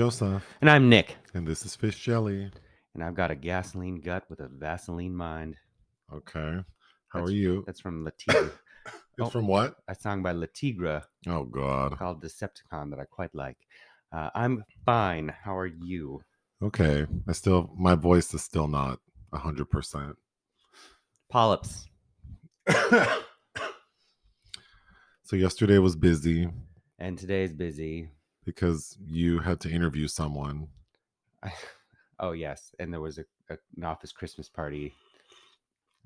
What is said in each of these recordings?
Joseph, And I'm Nick. and this is Fish Jelly. And I've got a gasoline gut with a Vaseline mind. Okay. How That's- are you? That's from Le Tigre. It's oh. from what? a song by Le Tigre. Oh, God. called Deceptacon that I quite like. Uh, I'm fine. How are you? Okay. I still, my voice is still not 100%. Polyps. so, yesterday was busy And today's busy. Because you had to interview someone. oh, yes. And there was a, a, an office Christmas party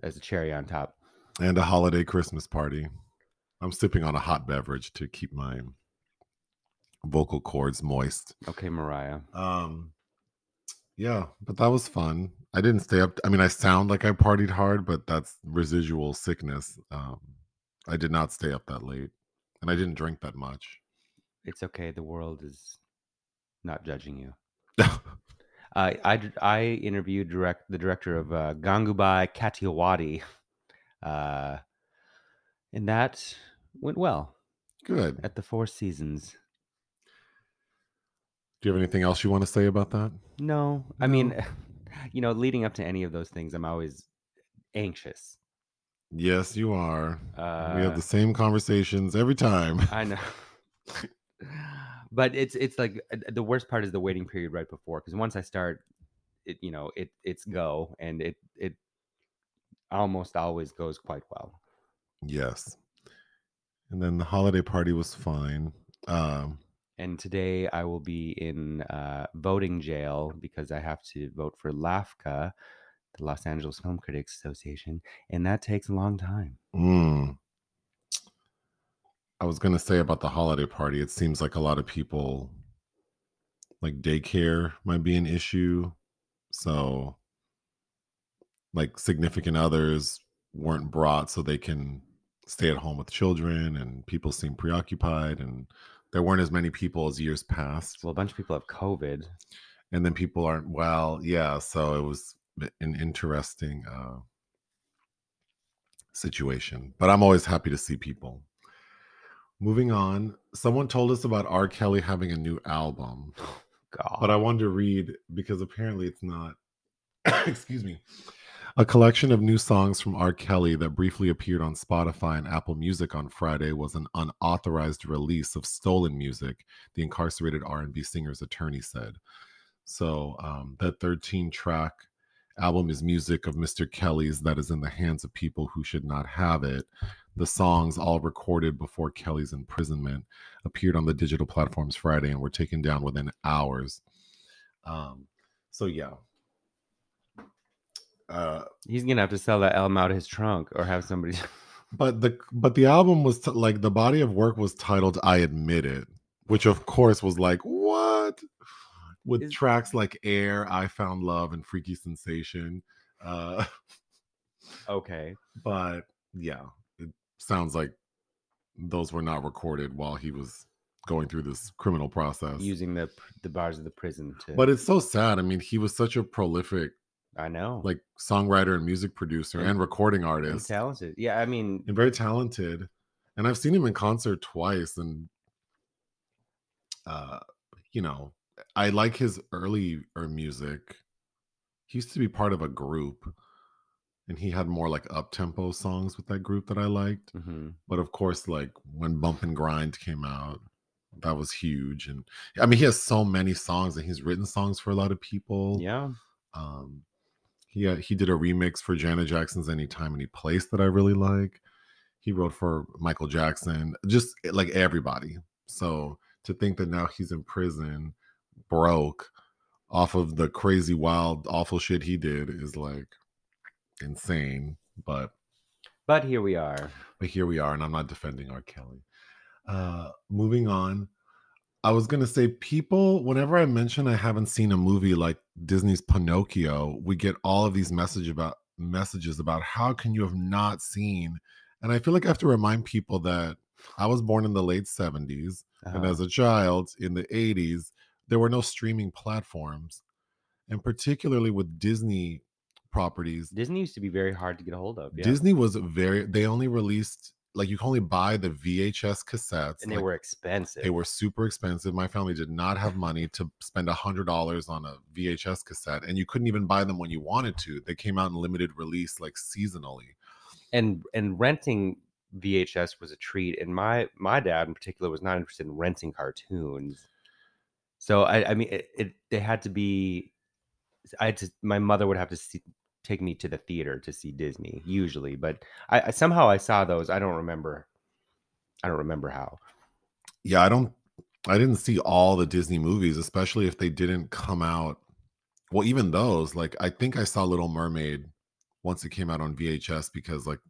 as a cherry on top. and a holiday Christmas party. I'm sipping on a hot beverage to keep my vocal cords moist. Okay, Mariah. Um, yeah, but that was fun. I didn't stay up. I mean, I sound like I partied hard, but that's residual sickness. Um, I did not stay up that late, and I didn't drink that much. It's okay. The world is not judging you. I I interviewed direct the director of uh, Gangubai Kathiawadi, uh, and that went well Good. at the Four Seasons. Do you have anything else you want to say about that? No, I mean, you know, leading up to any of those things, I'm always anxious. Yes, you are. Uh, we have the same conversations every time. I know. but it's it's like uh, the worst part is the waiting period right before because once I start, it you know it it's go and it it almost always goes quite well. Yes. And then the holiday party was fine. Um, And today I will be in uh, voting jail because I have to vote for LAFCA, the Los Angeles Film Critics Association, and that takes a long time. Mm. I was going to say about the holiday party, it seems like a lot of people, like daycare might be an issue. So, like significant others weren't brought so they can stay at home with children, and people seem preoccupied, and there weren't as many people as years past. Well, a bunch of people have COVID. And then people aren't well. Yeah. So, it was an interesting uh, situation, but I'm always happy to see people. Moving on, someone told us about R. Kelly having a new album, God. but I wanted to read because apparently it's not, excuse me, a collection of new songs from R. Kelly that briefly appeared on Spotify and Apple Music on Friday was an unauthorized release of stolen music, the incarcerated R&B singer's attorney said. So um, that 13 track album is music of Mr. Kelly's that is in the hands of people who should not have it. The songs, all recorded before Kelly's imprisonment, appeared on the digital platforms Friday and were taken down within hours. Um, so yeah. Uh, He's gonna have to sell that album out of his trunk or have somebody. but the but the album was t- like the body of work was titled "I Admit It," which of course was like what with Is- tracks like "Air," "I Found Love," and "Freaky Sensation." Uh, okay. but yeah, it sounds like those were not recorded while he was going through this criminal process. Using the the bars of the prison to. but it's so sad. I mean, he was such a prolific I know. like songwriter and music producer And- and recording and artist. talented. Yeah, I mean, and very talented. And I've seen him in concert twice, and uh, you know, I like his earlier music. He used to be part of a group, and he had more like up tempo songs with that group that I liked. mhm. But of course, like when Bump and Grind came out, that was huge. And I mean, he has so many songs, and he's written songs for a lot of people. yeah. Um, he uh, he did a remix for Janet Jackson's "Anytime, Any Place" that I really like. He wrote for Michael Jackson, just eh, like everybody. So to think that now he's in prison, broke, off of the crazy, wild, awful shit he did is like insane. But But here we are. but here we are, and I'm not defending R. Kelly. Uh, moving on, I was gonna say, people. Whenever I mention I haven't seen a movie like Disney's Pinocchio, we get all of these message about messages about how can you have not seen. And I feel like I have to remind people that I was born in the late 70s, and Uh-huh. as a child in the 80s, there were no streaming platforms, and particularly with Disney properties, Disney used to be very hard to get a hold of. Yeah. Disney was very they only released like you can only buy the VHS cassettes. and they like, were expensive. they were super expensive. My family did not have money to spend a hundred dollars on a VHS cassette, and you couldn't even buy them when you wanted to. They came out in limited release, like seasonally. and and renting VHS was a treat. And my my dad in particular was not interested in renting cartoons. So I I mean it, it they had to be I had to my mother would have to see, take me to the theater to see Disney usually, but I, I somehow I saw those. I don't remember. I don't remember how. Yeah, I don't. I didn't see all the Disney movies, especially if they didn't come out. Well, even those, like I think I saw Little Mermaid once it came out on VHS because like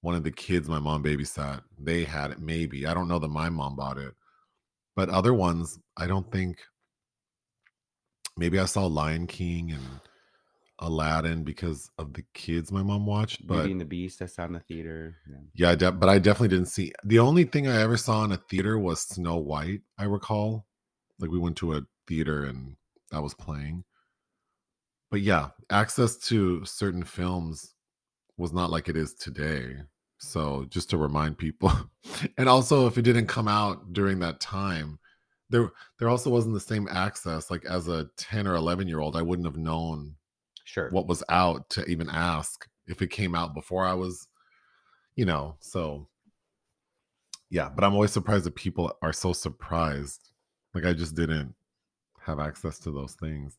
one of the kids my mom babysat, they had it. Maybe I don't know that my mom bought it, but other ones I don't think. Maybe I saw Lion King and Aladdin because of the kids my mom watched, but Beauty and the Beast I saw in the theater. Yeah. yeah, de- but I definitely didn't see. The only thing I ever saw in a theater was Snow White. I recall, like we went to a theater and that was playing. But yeah, access to certain films was not like it is today. So just to remind people, and also if it didn't come out during that time, there there also wasn't the same access. Like as a ten or eleven year old, I wouldn't have known Sure. what was out to even ask if it came out before I was, you know, so yeah, but I'm always surprised that people are so surprised. Like I just didn't have access to those things.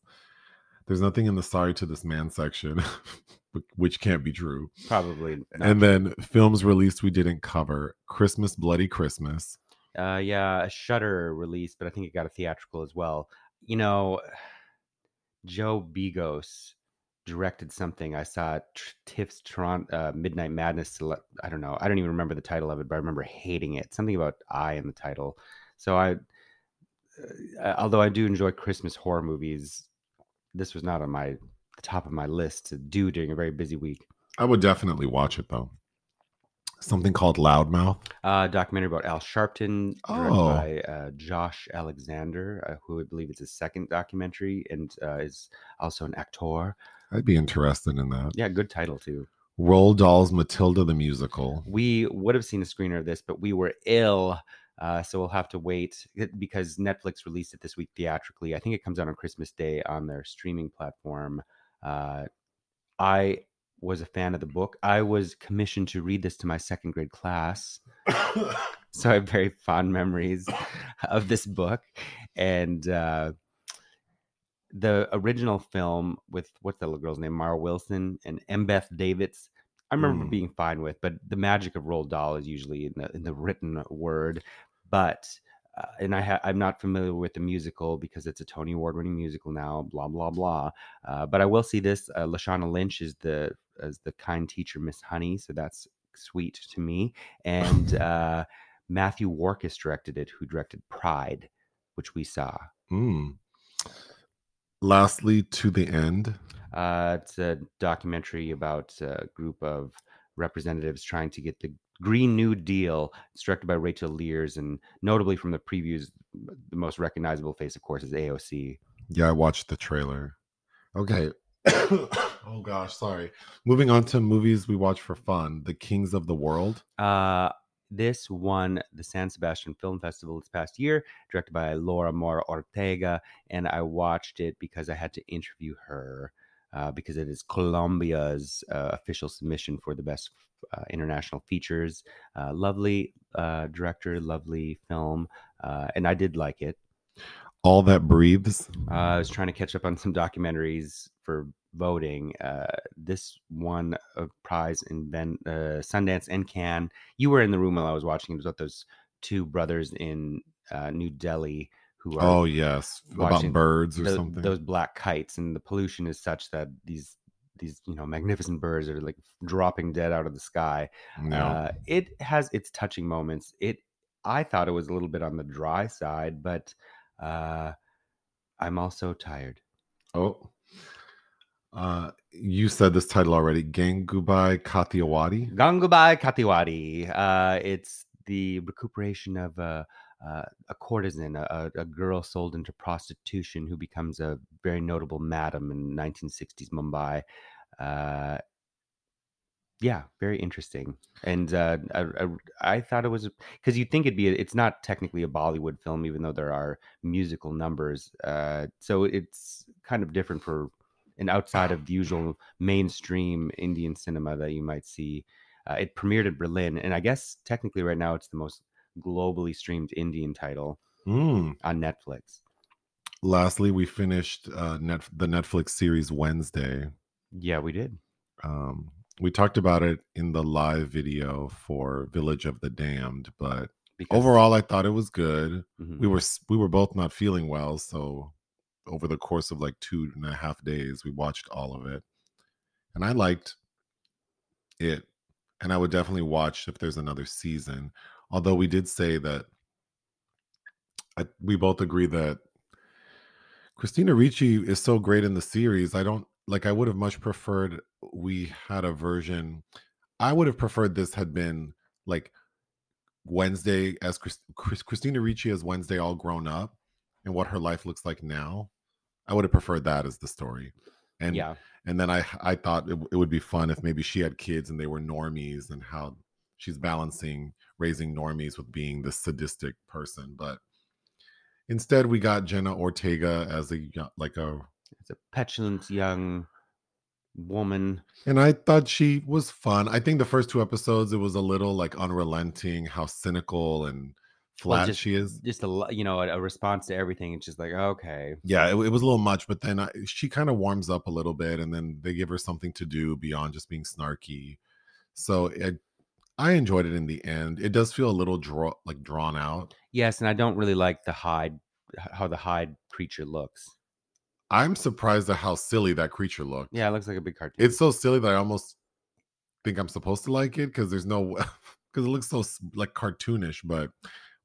There's nothing in the sorry to this man section, which can't be true. Probably. Not. And then films released we didn't cover Christmas, Bloody Christmas. Uh, yeah, a Shudder release, but I think it got a theatrical as well. You know, Joe Begos directed something. I saw Tiff's Toronto uh, Midnight Madness. I don't know. I don't even remember the title of it, but I remember hating it. Something about I in the title. So I, uh, although I do enjoy Christmas horror movies, this was not on my top of my list to do during a very busy week. I would definitely watch it though. Something called Loudmouth. Uh, documentary about Al Sharpton, directed Oh. by uh, Josh Alexander, uh, who I believe is his second documentary and uh, is also an actor. I'd be interested in that. Yeah, good title too. Roald Dahl's Matilda the Musical. We would have seen a screener of this, but we were ill. Uh, so we'll have to wait because Netflix released it this week theatrically. I think it comes out on Christmas Day on their streaming platform. Uh, I was a fan of the book. I was commissioned to read this to my second grade class. so I have very fond memories of this book and uh, the original film with what's that little girl's name, Mara Wilson and Embeth Davidtz. I remember Mm. being fine with, but the magic of Roald Dahl is usually in the in the written word. But uh, and I ha- I'm not familiar with the musical because it's a Tony Award winning musical now. Blah blah blah. Uh, but I will see this. Uh, Lashana Lynch is the as the kind teacher Miss Honey, so that's sweet to me. And uh, Matthew Warchus directed it, who directed Pride, which we saw. Mm. Lastly, to the end. Uh, it's a documentary about a group of representatives trying to get the Green New Deal. It's directed by Rachel Lears, and notably from the previews, the most recognizable face, of course, is AOC. Yeah, I watched the trailer. Okay. oh gosh, sorry. Moving on to movies we watch for fun. The Kings of the World. Uh, this won the San Sebastian Film Festival this past year, directed by Laura Mora Ortega, and I watched it because I had to interview her uh, because it is Colombia's uh, official submission for the best uh, international features. Uh, lovely uh, director, lovely film, uh, and I did like it. All That Breathes. Uh, I was trying to catch up on some documentaries for voting. Uh, this won a prize in ben, uh, Sundance and Cannes. You were in the room while I was watching. It was about those two brothers in uh, New Delhi who are Oh yes, about birds or tho- something. those black kites, and the pollution is such that these these you know magnificent birds are like dropping dead out of the sky. no. Uh, it has its touching moments. It I thought it was a little bit on the dry side, but uh, I'm also tired. oh. Uh, you said this title already. Gangubai Kathiawadi. Gangubai Katiwadi. Uh, it's the recuperation of a, uh, a courtesan, a, a girl sold into prostitution who becomes a very notable madam in 1960s Mumbai. Uh, Yeah, very interesting. And uh, I, I, I thought it was because you'd think it'd be. It's not technically a Bollywood film, even though there are musical numbers. Uh, so it's kind of different for and outside of the usual mainstream Indian cinema that you might see. Uh, it premiered in Berlin, and I guess technically right now it's the most globally streamed Indian title Mm. on Netflix. Lastly, we finished uh, net the Netflix series Wednesday. Yeah, we did. Um, we talked about it in the live video for Village of the Damned, but Because, overall, I thought it was good. Mhm. We were we were both not feeling well, so over the course of like two and a half days, we watched all of it, and I liked it, and I would definitely watch if there's another season. Although we did say that I, we both agree that Christina Ricci is so great in the series. I don't like. I would have much preferred we had a version. I would have preferred this had been like Wednesday as Chris, Chris, Christina Ricci as Wednesday all grown up and what her life looks like now. I would have preferred that as the story. And yeah, and then I I thought it, it would be fun if maybe she had kids and they were normies and how she's balancing raising normies with being this sadistic person. But instead, we got Jenna Ortega as a like a, it's a petulant young woman. and I thought she was fun. I think the first two episodes it was a little like unrelenting how cynical and Well, flat just- she is. Just a you know a, a response to everything. It's just like okay, Yeah, it, it was a little much, but then I, she kind of warms up a little bit, and then they give her something to do beyond just being snarky. So it, I enjoyed it in the end. It does feel a little draw like drawn out. yes, and I don't really like the Hyde how the Hyde creature looks. I'm surprised at how silly that creature looked. Yeah, it looks like a big cartoon. It's so silly that I almost think I'm supposed to like it because there's no because it looks so like cartoonish, but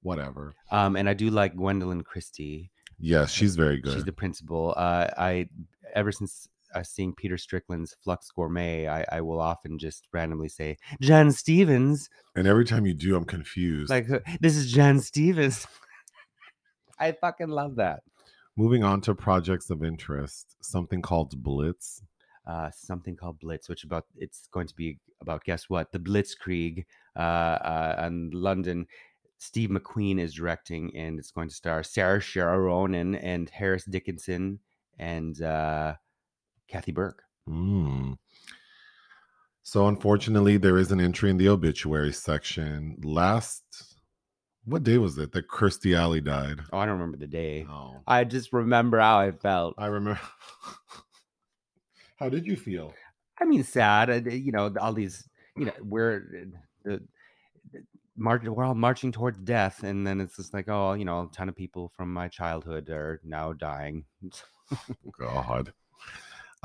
whatever. um, and I do like Gwendoline Christie. Yes, she's very good. She's the principal. Uh, I ever since uh, seeing Peter Strickland's Flux Gourmet, I, I will often just randomly say Jan Stevens. and every time you do, I'm confused. Like this is Jan Stevens. I fucking love that. Moving on to projects of interest, something called Blitz. uh, something called Blitz, which about it's going to be about guess what the Blitzkrieg uh, uh, and London. Steve McQueen is directing, and it's going to star Saoirse Ronan and Harris Dickinson and uh, Kathy Burke. Mm. So unfortunately, there is an entry in the obituary section. Last, what day was it that Kirstie Alley died? Oh, I don't remember the day. Oh, I just remember how I felt. I remember. How did you feel? I mean, sad. You know, all these. You know, we're uh, the. March, we're all marching towards death, and then it's just like, oh, you know, a ton of people from my childhood are now dying. God.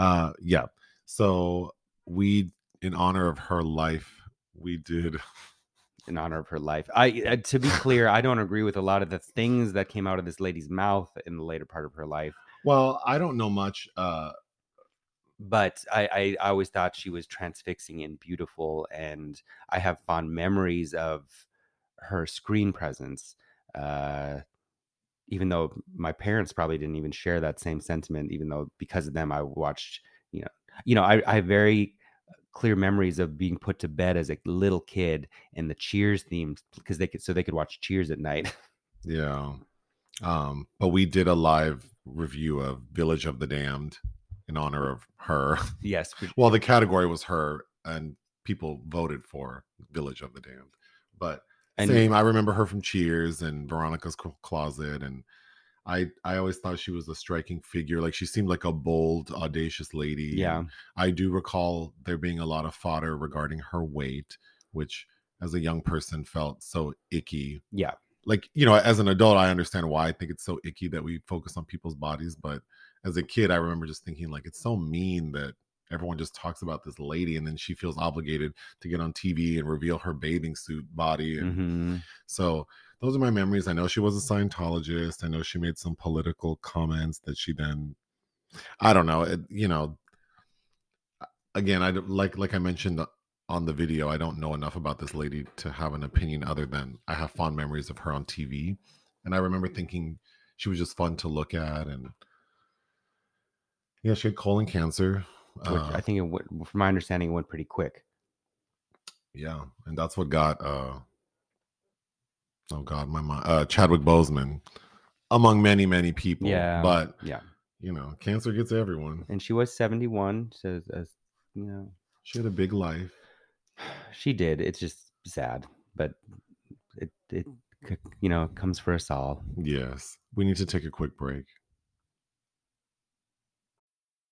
Uh, yeah. So we, in honor of her life, we did. in honor of her life. I uh, to be clear, I don't agree with a lot of the things that came out of this lady's mouth in the later part of her life. Well, I don't know much. Uh, But I, I, I always thought she was transfixing and beautiful, and I have fond memories of her screen presence. Uh, even though my parents probably didn't even share that same sentiment, even though because of them I watched, you know, you know, I, I have very clear memories of being put to bed as a little kid and the Cheers theme because they could so they could watch Cheers at night. Yeah. Um, but we did a live review of Village of the Damned in honor of her. yes, well, the category was her, and people voted for Village of the Damned. But and same, I remember her from Cheers and Veronica's Closet, and I I always thought she was a striking figure. Like she seemed like a bold, audacious lady. yeah, I do recall there being a lot of fodder regarding her weight, which as a young person felt so icky yeah, like you know as an adult i understand why i think it's so icky that we focus on people's bodies but as a kid i remember just thinking like it's so mean that everyone just talks about this lady and then she feels obligated to get on tv and reveal her bathing suit body and hmm so those are my memories. I know she was a scientologist. I know she made some political comments that she then i don't know it, you know again i like like i mentioned on the video i don't know enough about this lady to have an opinion other than i have fond memories of her on tv and i remember thinking she was just fun to look at and yeah she had colon cancer which uh, I think it went, from my understanding, it went pretty quick. Yeah, and that's what got uh oh god, my mind uh Chadwick Boseman among many, many people. Yeah. But Yeah. you know, cancer gets everyone. And she was 71. So, as, you know, She had a big life. she did. It's just sad, but it, it, you know, comes for us all. Yes. We need to take a quick break.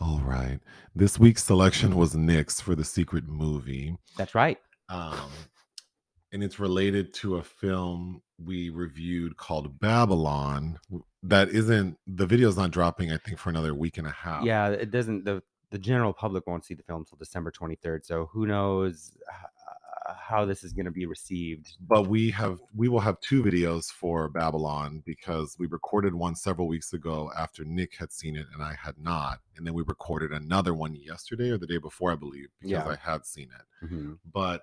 All right. This week's selection was Nick's for the secret movie. That's right. Um and it's related to a film we reviewed called Babylon. That isn't the video's not dropping, I think, for another week and a half. Yeah, it doesn't, the, the general public won't see the film until December 23rd. So who knows how this is going to be received. but we have we will have two videos for babylon because we recorded one several weeks ago after nick had seen it and i had not and then we recorded another one yesterday or the day before i believe because Yeah. i had seen it Mhm. but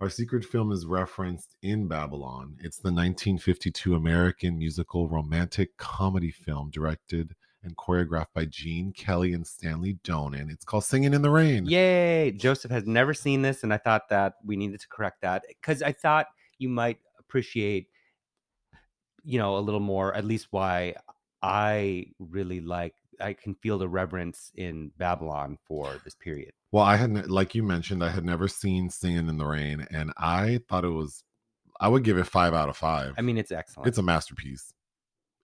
our secret film is referenced in babylon it's the 1952 american musical romantic comedy film directed and choreographed by gene kelly and stanley donen it's called singing in the rain Yay! Joseph has never seen this, and I thought that we needed to correct that because I thought you might appreciate, you know, a little more. At least why I really like. I can feel the reverence in Babylon for this period. Well, I had, like you mentioned, I had never seen Singing in the Rain, and I thought it was, I would give it five out of five. I mean, it's excellent. it's a masterpiece.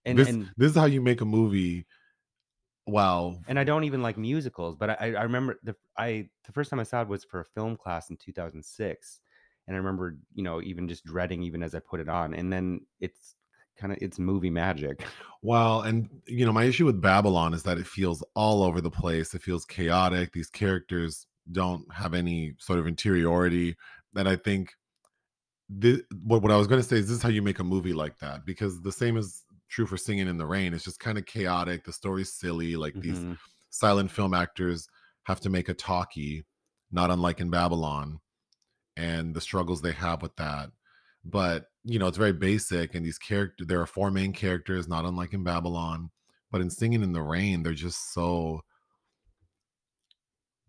and this, and this is how you make a movie. Wow. and I don't even like musicals, but I, I remember the I the first time I saw it was for a film class in 2006, and I remember you know even just dreading even as I put it on, and then it's kind of it's movie magic. Well, and you know, my issue with Babylon is that it feels all over the place. It feels chaotic. These characters don't have any sort of interiority. And I think this, what what I was going to say is this is how you make a movie like that because the same is true for Singing in the Rain. It's just kind of chaotic. The story's silly. Like these Mhm. silent film actors have to make a talkie, not unlike in Babylon, and the struggles they have with that. But you know, it's very basic, and these characters there are four main characters, not unlike in Babylon. But in Singing in the Rain, they're just so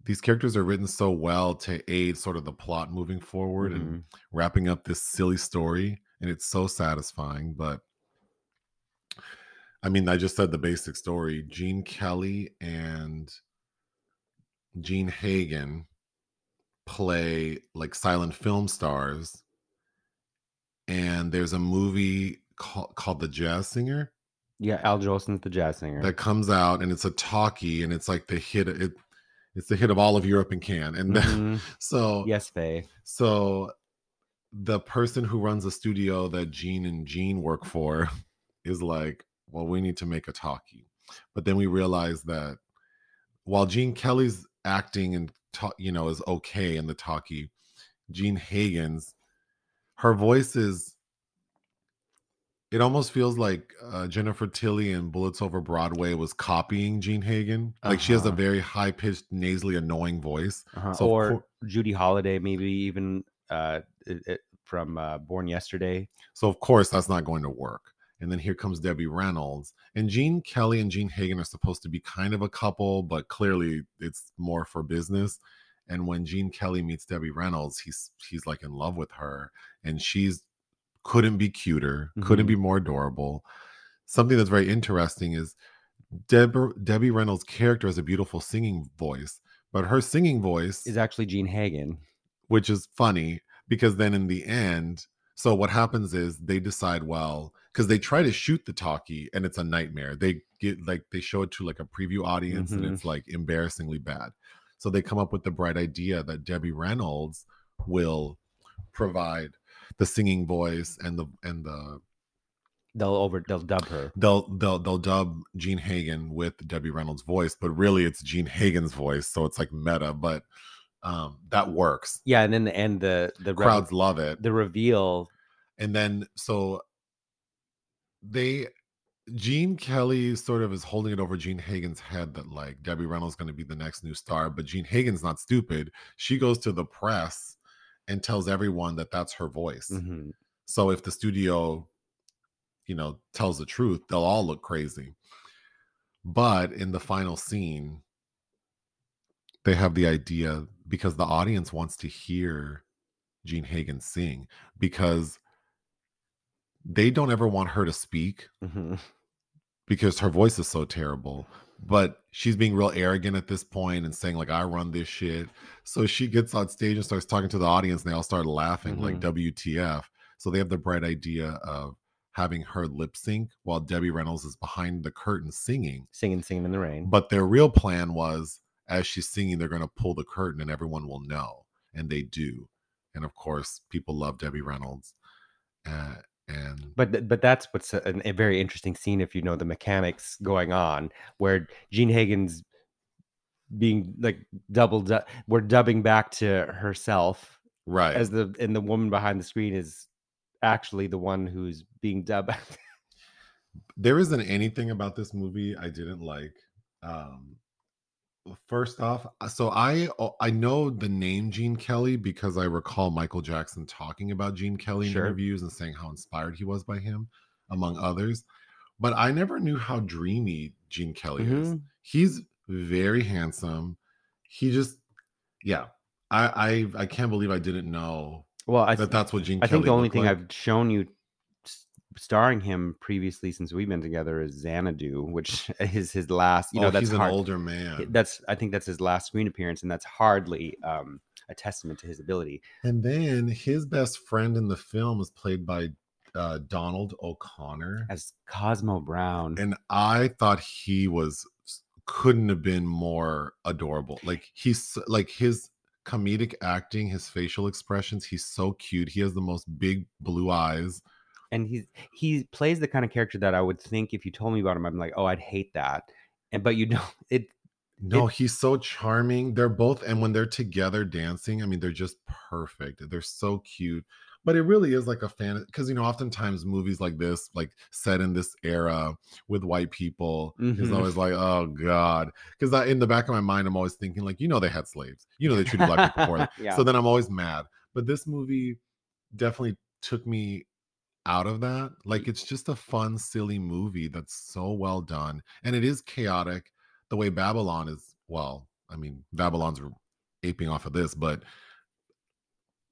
these characters are written so well to aid sort of the plot moving forward and Mhm. wrapping up this silly story and it's so satisfying but i mean i just said the basic story gene kelly and jean hagen play like silent film stars and there's a movie called, called the jazz singer Yeah, Al Jolson's the jazz singer. that comes out and it's a talkie and it's like the hit it it's the hit of all of europe and can and then, Mhm. so yes, Faye. So the person who runs the studio that Gene and Gene work for is like, well, we need to make a talkie. But then we realize that while Gene Kelly's acting and ta- you know is okay in the talkie, Jean Hagen's her voice is it almost feels like uh, Jennifer Tilly in Bullets Over Broadway was copying Jean Hagen. Like she has a Uh-huh. very high pitched, nasally annoying voice. Uh-huh. So or Judy Holliday, maybe even uh, it, it- from uh, Born Yesterday. So of course that's not going to work. And then here comes Debbie Reynolds. And Gene Kelly and Jean Hagen are supposed to be kind of a couple, but clearly it's more for business. And when Gene Kelly meets Debbie Reynolds, he's he's like in love with her. And she's couldn't be cuter, couldn't Mhm. be more adorable. Something that's very interesting is Deb- Debbie Reynolds' character has a beautiful singing voice, but her singing voice Is actually Jean Hagen. which is funny because then in the end so what happens is they decide well because they try to shoot the talkie and it's a nightmare they get like they show it to like a preview audience and Mhm. it's like embarrassingly bad so they come up with the bright idea that debbie reynolds will provide the singing voice and the and the They'll over they'll dub her. they'll they'll they'll dub Jean Hagen with Debbie Reynolds' voice, but really it's Jean Hagen's voice, so it's like meta. But um, that works. Yeah, and then the end, the the Crowds love it. the reveal. and then so they Gene Kelly sort of is holding it over Jean Hagen's head that like Debbie Reynolds is going to be the next new star, but Jean Hagen's not stupid. She goes to the press and tells everyone that that's her voice. Mhm. So if the studio, you know, tells the truth, they'll all look crazy. But in the final scene, they have the idea because the audience wants to hear Jean Hagen sing because they don't ever want her to speak Mhm. because her voice is so terrible. But she's being real arrogant at this point and saying, like, I run this shit. So she gets on stage and starts talking to the audience, and they all start laughing, like, Mhm. WTF. So they have the bright idea of having her lip sync while Debbie Reynolds is behind the curtain singing. Singing, singing in the rain. But their real plan was as she's singing, they're going to pull the curtain and everyone will know. And they do. And of course, people love Debbie Reynolds. Uh, and But but that's what's a, a very interesting scene if you know the mechanics going on, where Jean Hagen's being like double, du- we're dubbing back to herself right. as the and the woman behind the screen is actually the one who's being dubbed. there isn't anything about this movie I didn't like. Um, first off, uh, so I oh, I know the name Gene Kelly because I recall Michael Jackson talking about Gene Kelly in Sure. interviews and saying how inspired he was by him, among others. But I never knew how dreamy Gene Kelly is. Mhm. He's very handsome. He just, yeah. I I I can't believe I didn't know well, I that that's what Gene. I think the only thing like. I've shown you starring him previously since we've been together is Xanadu, which is his last. You know, oh, that's he's an hard- older man. That's I think that's his last screen appearance, and that's hardly um, a testament to his ability. And then his best friend in the film is played by uh, Donald O'Connor. As Cosmo Brown, And I thought he was couldn't have been more adorable. Like he's like his comedic acting, his facial expressions, he's so cute. He has the most big blue eyes. And he he plays the kind of character that I would think if you told me about him, I'm like, oh, I'd hate that. And but you know, it No, It- he's so charming. They're both, and when they're together dancing, I mean, they're just perfect. They're so cute. But it really is like a fan because you know, oftentimes movies like this, like set in this era with white people, is Mhm. always like, oh god. Because in the back of my mind, I'm always thinking like, you know, they had slaves. You know, they treated black people poorly. yeah. So then I'm always mad. But this movie definitely took me out of that. Like it's just a fun, silly movie that's so well done. And it is chaotic the way Babylon is. Well, I mean, Babylon's aping off of this, but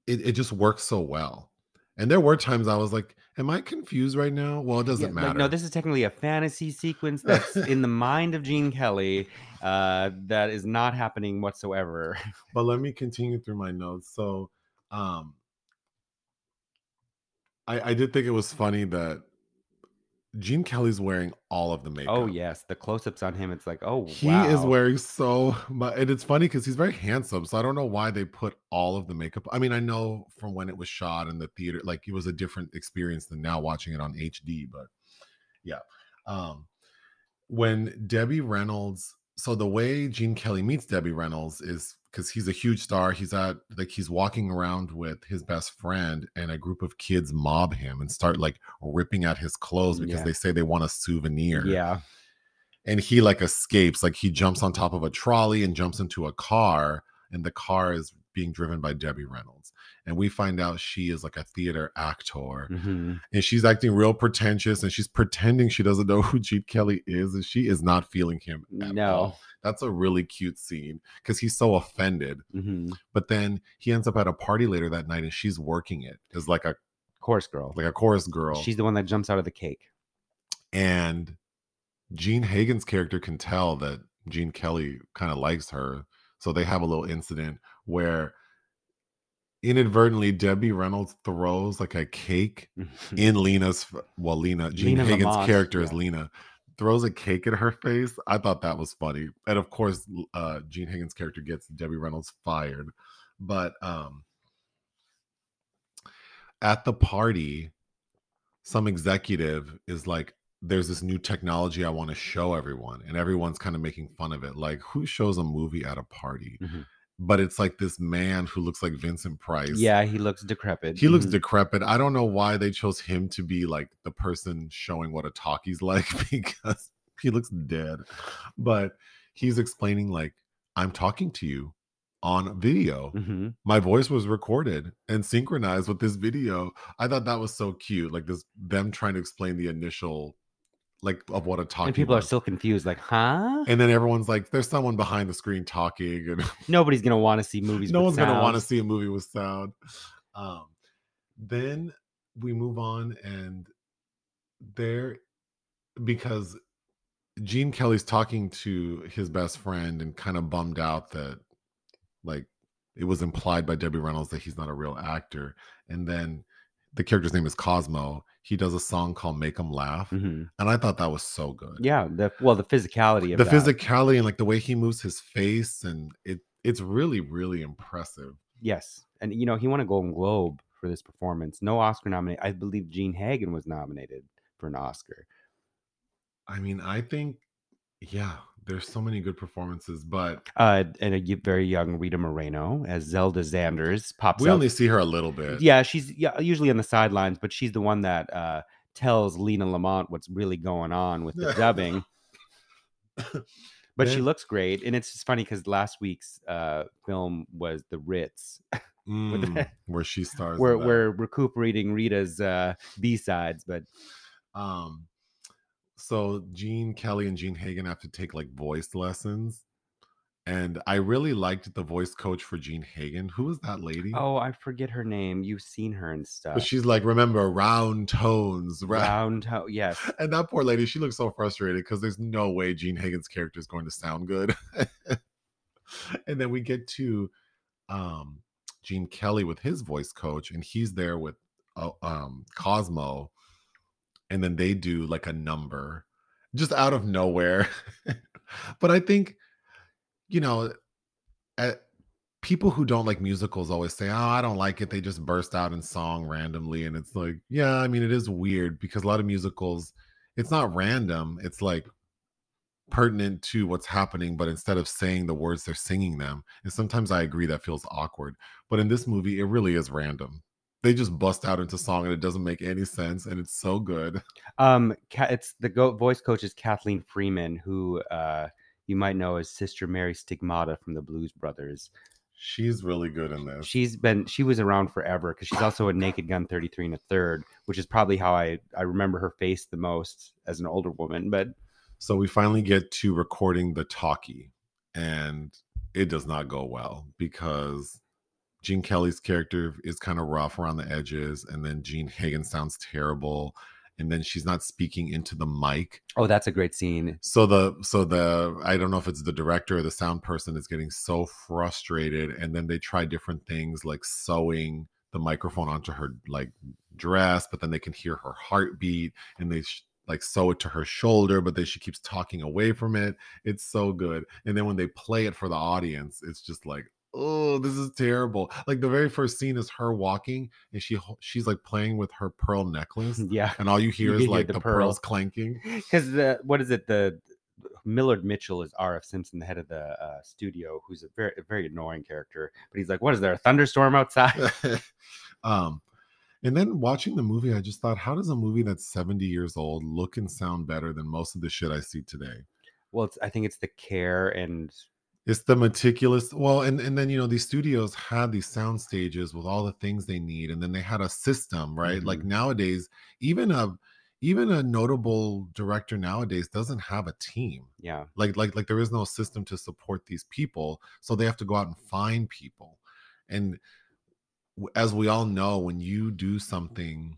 it, it just works so well. And there were times I was like, Am I confused right now? Well, it doesn't Yeah, matter. Like, no, this is technically a fantasy sequence that's in the mind of Gene Kelly uh, that is not happening whatsoever. but let me continue through my notes. So, um, I, I did think it was funny that Gene Kelly's wearing all of the makeup. Oh yes, the close-ups on him. It's like, oh He wow. is wearing so much, and it's funny because he's very handsome. So I don't know why they put all of the makeup. I mean, I know from when it was shot in the theater, like it was a different experience than now watching it on HD. But yeah, um, when Debbie Reynolds, so the way Gene Kelly meets Debbie Reynolds is because he's a huge star. He's at like he's walking around with his best friend, and a group of kids mob him and start like ripping at his clothes because Yeah. they say they want a souvenir Yeah. and he like escapes like he jumps on top of a trolley and jumps into a car and the car is being driven by debbie reynolds and we find out she is like a theater actor Mhm. and she's acting real pretentious and she's pretending she doesn't know who gene kelly is and she is not feeling him at No. all. that's a really cute scene because he's so offended Mhm. but then he ends up at a party later that night and she's working it as like a Chorus girl. like a chorus girl She's the one that jumps out of the cake. and Jean Hagen's character can tell that Gene Kelly kind of likes her. So they have a little incident where inadvertently Debbie Reynolds throws like a cake in Lena's well Lena Gene Lena Hagen's character is. Lena throws a cake at her face. I thought that was funny. And of course uh Jean Hagen's character gets Debbie Reynolds fired. But um at the party some executive is like there's this new technology I want to show everyone and everyone's kind of making fun of it like who shows a movie at a party Mhm. But it's like this man who looks like Vincent Price. Yeah, he looks decrepit. He looks Mhm. decrepit. I don't know why they chose him to be like the person showing what a talkie's like because he looks dead. But he's explaining like I'm talking to you on video. Mhm. My voice was recorded and synchronized with this video. I thought that was so cute. Like this them trying to explain the initial like of what a talkie and people are still confused, like, huh? and then everyone's like, there's someone behind the screen talking and Nobody's gonna want to see movies. no one's gonna want to see a movie with sound. Um, then we move on, and there because Gene Kelly's talking to his best friend and kind of bummed out that like it was implied by Debbie Reynolds that he's not a real actor, and then the character's name is Cosmo. He does a song called "Make 'Em Laugh," Mhm. and I thought that was so good Yeah, the well, the physicality of the that. physicality and like the way he moves his face and it it's really really impressive Yes, and you know he won a Golden Globe for this performance. No Oscar nomination. I believe Jean Hagen was nominated for an Oscar. i mean i think yeah there's so many good performances but Uh, and a very young Rita Moreno as Zelda Zanders pops up. we out. only see her a little bit yeah, she's yeah, usually on the sidelines, but she's the one that uh, tells Lena Lamont what's really going on with the dubbing. But she looks great, and it's just funny because last week's uh, film was The Ritz, Mm, where she stars that. we're recuperating Rita's uh, B sides. But um so gene kelly and jean hagen have to take like voice lessons and i really liked the voice coach for jean hagen who was that lady oh, I forget her name. You've seen her and stuff. but she's like remember round tones round round. Ho- yes, And that poor lady, she looks so frustrated because there's no way Jean Hagen's character is going to sound good. and then we get to um Gene Kelly with his voice coach, and he's there with uh, um Cosmo, and then they do like a number just out of nowhere. but I think, you know, at, people who don't like musicals always say, "Oh, I don't like it." They just burst out in song randomly, and it's like, yeah, I mean, it is weird because a lot of musicals, it's not random. It's like pertinent to what's happening, but instead of saying the words, they're singing them. And sometimes I agree that feels awkward. But in this movie, it really is random. They just bust out into song, and it doesn't make any sense, and it's so good. um, it's the go- voice coach is Kathleen Freeman, who uh, you might know as Sister Mary Stigmata from the Blues Brothers. She's really good in this. She's been she was around forever because she's also a Naked Gun 33 and a third, which is probably how I I remember her face the most as an older woman. But So we finally get to recording the talkie, and it does not go well because Gene Kelly's character is kind of rough around the edges, and then Jean Hagen sounds terrible, and then she's not speaking into the mic. oh, that's a great scene. So the so the I don't know if it's the director or the sound person is getting so frustrated, and then they try different things like sewing the microphone onto her like dress, but then they can hear her heartbeat, and they sh- like sew it to her shoulder, but then she keeps talking away from it. It's so good, and then when they play it for the audience, it's just like. Oh, this is terrible! Like the very first scene is her walking, and she she's like playing with her pearl necklace, Yeah, and all you hear You is hear like the the, pearl. pearls clanking. because the what is it the Millard Mitchell is R.F. Simpson, the head of the uh, studio, who's a very a very annoying character. But he's like, "What is there a thunderstorm outside?" um and then watching the movie i just thought how does a movie that's 70 years old look and sound better than most of the shit i see today well, it's, I think it's the care and it's the meticulous well and and then you know these studios had these sound stages with all the things they need and then they had a system right? Like Mhm. nowadays even a even a notable director nowadays doesn't have a team. Yeah, like like like there is no system to support these people so they have to go out and find people. And as we all know when you do something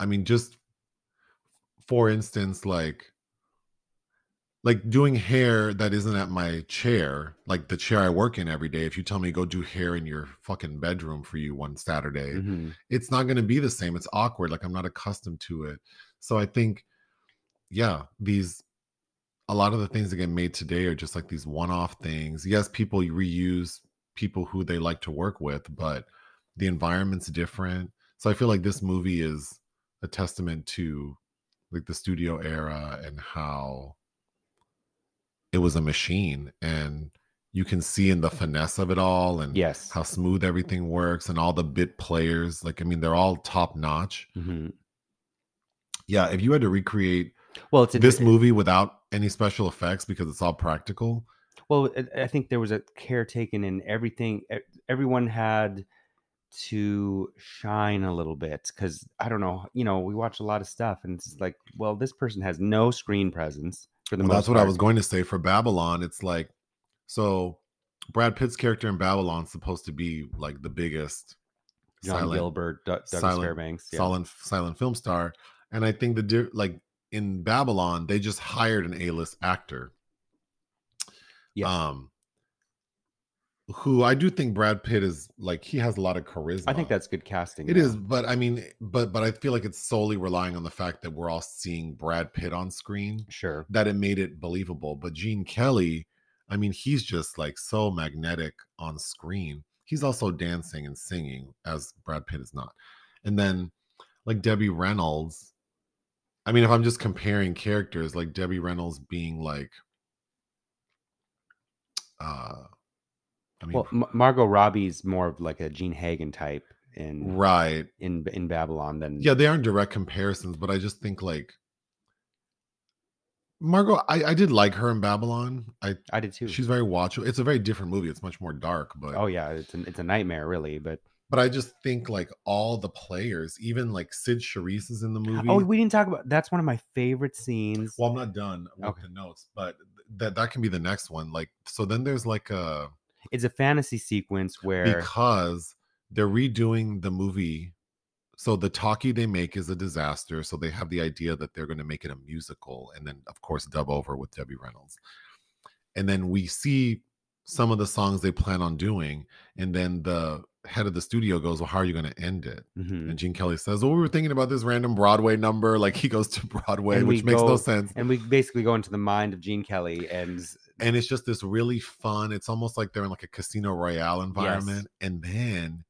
i mean just for instance like like doing hair that isn't at my chair like the chair i work in every day if you tell me go do hair in your fucking bedroom for you one saturday mhm. it's not going to be the same it's awkward like i'm not accustomed to it. So i think yeah these a lot of the things that get made today are just like these one-off things. Yes people reuse people who they like to work with but the environment's different. So i feel like this movie is a testament to like the studio era and how it was a machine and you can see in the finesse of it all and Yes. how smooth everything works and all the bit players. Like, I mean, they're all top notch. Mhm. Yeah, if you had to recreate Well, it's this movie without any special effects because it's all practical, Well, I- think there was a care taken in everything. Everyone had to shine a little bit because I don't know. You know, we watch a lot of stuff, and it's like, well, this person has no screen presence for the Well, that's what I was going to say for Babylon. It's like, so Brad Pitt's character in Babylon's supposed to be like the biggest John silent, Gilbert, Du- Douglas silent- Fairbanks. Yeah. silent, silent film star. And I think the di- like in Babylon, they just hired an A-list actor. Yes. Um, who I do think Brad Pitt is like he has a lot of charisma. I think that's good casting. It is, but I mean, but but I feel like it's solely relying on the fact that we're all seeing Brad Pitt on screen sure. that it made it believable. But Gene Kelly, I mean, he's just like so magnetic on screen. He's also dancing and singing as Brad Pitt is not. And then like Debbie Reynolds, I mean, if I'm just comparing characters, like Debbie Reynolds being like I mean Well, M- Margot Robbie's more of like a Jean Hagen type in right. in in Babylon than Yeah, they aren't direct comparisons, but I just think like Margot, I, I did like her in Babylon. I I did too. she's very watchable. It's a very different movie. It's much more dark, but oh yeah, it's a, it's a nightmare really. But but I just think like all the players, even like Cyd Charisse is in the movie. oh, we didn't talk about that's one of my favorite scenes. well, I'm not done with Okay. the notes, but that that can be the next one. Like so, then there's like a it's a fantasy sequence where because they're redoing the movie. So the talkie they make is a disaster. So they have the idea that they're going to make it a musical, and then of course dub over with Debbie Reynolds. And then we see some of the songs they plan on doing, and then the head of the studio goes, "Well, how are you going to end it?" Mhm. And Gene Kelly says, "Well, we were thinking about this random Broadway number." Like he goes to Broadway, And which makes go- no sense. and we basically go into the mind of Gene Kelly and and it's just this really fun it's almost like they're in like a casino royale environment and then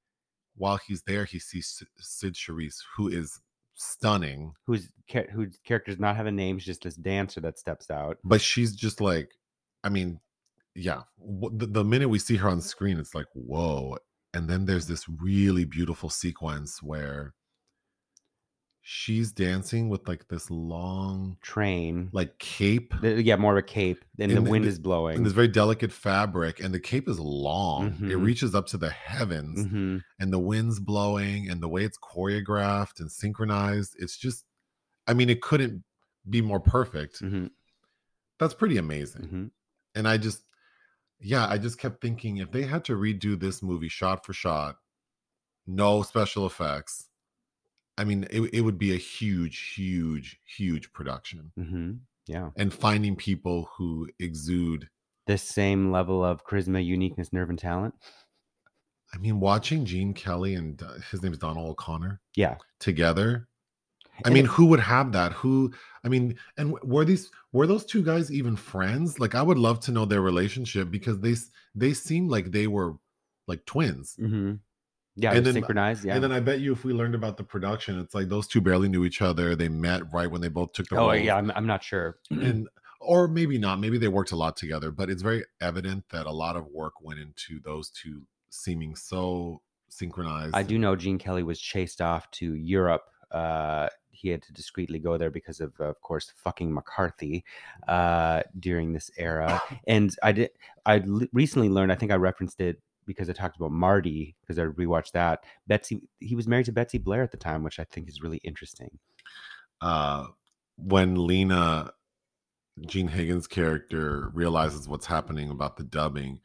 while he's there he sees Cyd Charisse, who is stunning whose char- whose characters not have a name, she's just this dancer that steps out. but she's just like i mean yeah the, the minute we see her on screen it's like whoa and then there's this really beautiful sequence where she's dancing with like this long Train, like cape yeah, more of a cape, and the And the- wind is blowing. and this very delicate fabric and the cape is long it Mhm. reaches up to the heavens Mhm. and the wind's blowing and the way it's choreographed and synchronized it's just i mean it couldn't be more perfect Mhm. that's pretty amazing Mhm. and i just yeah i just kept thinking if they had to redo this movie shot for shot no special effects i mean it, it would be a huge huge huge production Mhm. Yeah, and finding people who exude this same level of charisma, uniqueness, nerve, and talent. i mean watching gene kelly and uh, his name is donald o'connor Yeah, together I mean, who would have that? Who? I mean, and were these were those two guys even friends? Like, I would love to know their relationship because they they seemed like they were like twins. hmm yeah, And then- synchronized. Yeah. And then I bet you, if we learned about the production, it's like those two barely knew each other. They met right when they both took the oh roles. yeah, I'm, I'm not sure. and or maybe not. Maybe they worked a lot together. But it's very evident that a lot of work went into those two seeming so synchronized. I do know Gene Kelly was chased off to Europe. Uh, he had to discreetly go there because of, of course, fucking McCarthy uh, during this era. And I did. I recently learned. I think I referenced it because I talked about Marty because I rewatched that. Betsy. He was married to Betsy Blair at the time, which I think is really interesting. uh, when Lena, Jean Hagen's character, realizes what's happening about the dubbing,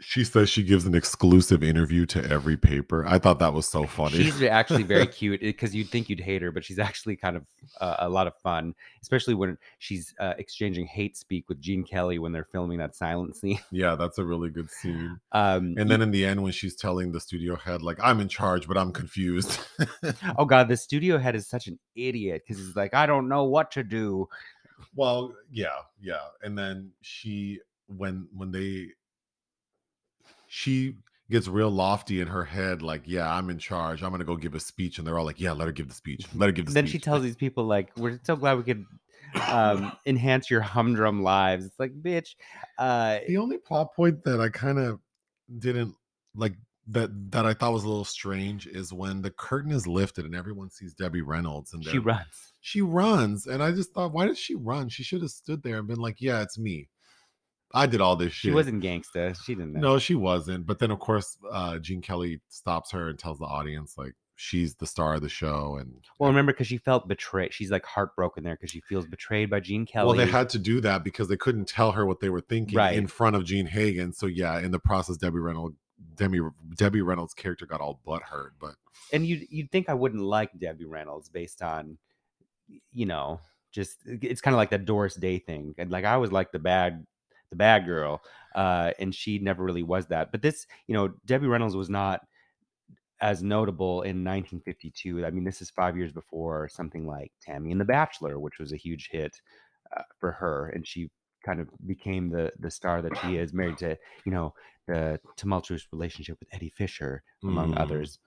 she says she gives an exclusive interview to every paper. I thought that was so funny. She's actually very cute because you'd think you'd hate her, but she's actually kind of uh, a lot of fun, especially when she's uh, exchanging hate speak with Gene Kelly when they're filming that silent scene. yeah, that's a really good scene. Um, And then in the end, when she's telling the studio head, like, I'm in charge, but I'm confused. oh god, the studio head is such an idiot because he's like, I don't know what to do. well, yeah, yeah. And then she, when, when they, she gets real lofty in her head, like, yeah, I'm in charge. I'm going to go give a speech. And they're all like, yeah, let her give the speech. Let her give the speech. then speech. she tells these people like, "We're so glad we could um, enhance your humdrum lives. It's like, bitch. Uh, The only plot point that I kind of didn't like that that I thought was a little strange is when the curtain is lifted and everyone sees Debbie Reynolds and she runs. she runs and I just thought why did she run? She should have stood there and been like, "Yeah, it's me. I did all this shit." She wasn't gangsta. She didn't. know. No, she wasn't. But then of course, uh Gene Kelly stops her and tells the audience like she's the star of the show and Well, remember, because she felt betrayed. She's like heartbroken there because she feels betrayed by Gene Kelly. Well, they had to do that because they couldn't tell her what they were thinking Right. in front of Jean Hagen. So yeah, in the process, Debbie Reynolds, Debbie, Debbie Reynolds' character got all butt hurt, But and you you'd think I wouldn't like Debbie Reynolds based on, you know, just it's kind of like that Doris Day thing. And like I was like the bad the bad girl, uh, and she never really was that. But this, you know, Debbie Reynolds was not as notable in 1952. I mean, this is five years before something like Tammy and the Bachelor, which was a huge hit uh, for her, and she kind of became the the star that she is, married to you know the tumultuous relationship with Eddie Fisher, among Mm. others.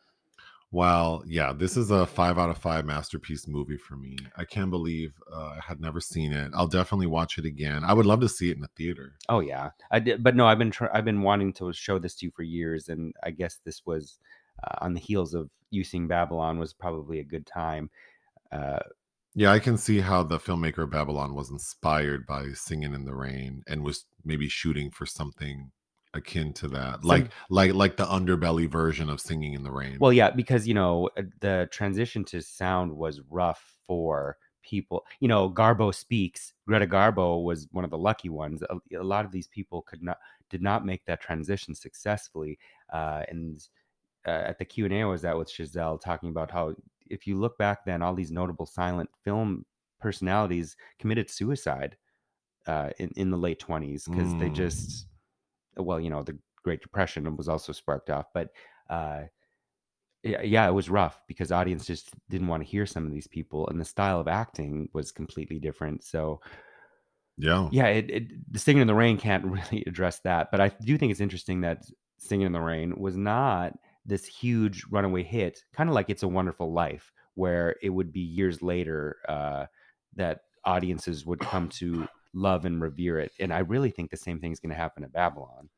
Well, yeah, this is a five out of five masterpiece movie for me. I can't believe uh, I had never seen it. I'll definitely watch it again. I would love to see it in the theater. Oh yeah, I did, but no, I've been try- I've been wanting to show this to you for years, and I guess this was uh, on the heels of you seeing Babylon was probably a good time. Uh, Yeah, I can see how the filmmaker of Babylon was inspired by Singing in the Rain and was maybe shooting for something akin to that, like like like the underbelly version of Singing in the Rain. well, yeah, because you know uh, the transition to sound was rough for people. You know, Garbo speaks. Greta Garbo was one of the lucky ones. A, a lot of these people could not did not make that transition successfully, uh, and uh, at the Q and A I was at with Chazelle talking about how if you look back then, all these notable silent film personalities committed suicide uh, in in the late twenties because they Mm. just well, you know, the Great Depression was also sparked off, but uh, yeah, it was rough because audience just didn't want to hear some of these people, and the style of acting was completely different. So yeah, yeah, it, it the Singing in the Rain can't really address that, but I do think it's interesting that Singing in the Rain was not this huge runaway hit, kind of like It's a Wonderful Life, where it would be years later uh, that audiences would come to love and revere it. And I really think the same thing is going to happen at Babylon.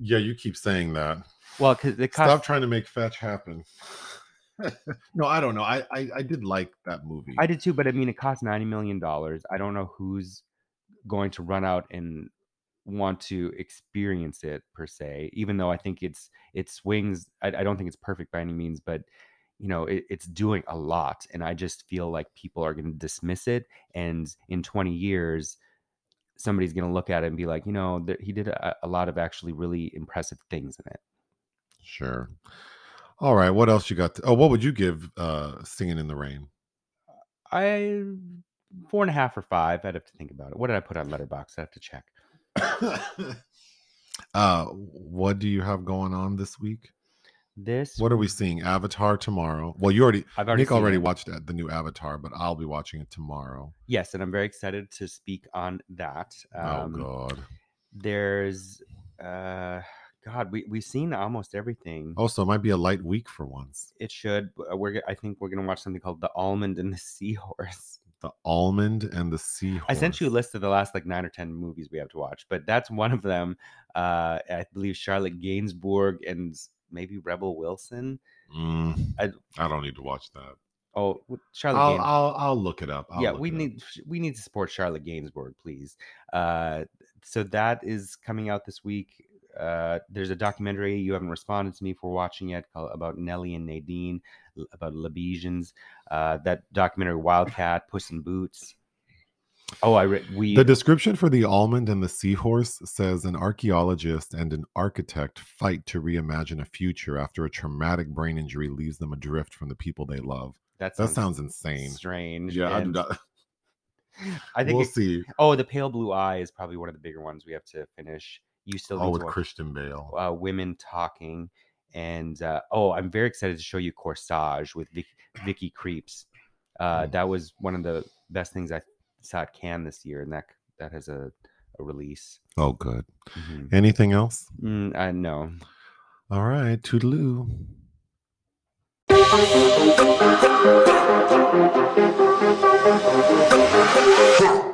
yeah. You keep saying that. Well, because it Stop trying to make fetch happen. no, I don't know. I, I I did like that movie. I did too, but I mean, it cost ninety million dollars. I don't know who's going to run out and want to experience it per se. Even though I think it's it swings. I, I don't think it's perfect by any means, but you know, it, it's doing a lot, and I just feel like people are going to dismiss it. And in twenty years, somebody's going to look at it and be like, you know, th- he did a, a lot of actually really impressive things in it. Sure. All right. What else you got? To, oh, what would you give uh Singing in the Rain? I four and a half or five. I'd have to think about it. What did I put on Letterboxd? I have to check. uh what do you have going on this week? This What are we seeing? Avatar tomorrow. Well, you already I've already Nick seen already it. watched the new Avatar, but I'll be watching it tomorrow. Yes, and I'm very excited to speak on that. Um, oh god. There's, uh, God, we we've seen almost everything. Also, it might be a light week for once. It should. uh, We're. g- I think we're gonna watch something called The Almond and the Seahorse. The almond and the seahorse. I sent you a list of the last like nine or ten movies we have to watch, but that's one of them. Uh, I believe Charlotte Gainsbourg and maybe Rebel Wilson. Mm, I- I, don't need to watch that. Oh, Charlotte. I'll, I'll I'll look it up. I'll yeah, we it up. need we need to support Charlotte Gainsbourg, please. Uh, so that is coming out this week. Uh, there's a documentary you haven't responded to me for watching yet called about Nelly and Nadine about Lebesians. Uh, that documentary Wildcat, Puss in Boots. Oh, I read we The description for the almond and the seahorse says an archaeologist and an architect fight to reimagine a future after a traumatic brain injury leaves them adrift from the people they love. that That sounds, sounds insane. strange. Yeah, I'm not... I think we'll it- see. oh, the Pale Blue Eye is probably one of the bigger ones we have to finish. You still Oh, with watch Christian Bale. uh, women talking and uh, oh i'm very excited to show you corsage with Vic- Vicky Krieps uh, Mm. that was one of the best things i saw at Cannes this year and that that has a, a release Oh, good. Mhm. Anything else? mm, i know All right, toodaloo. Huh.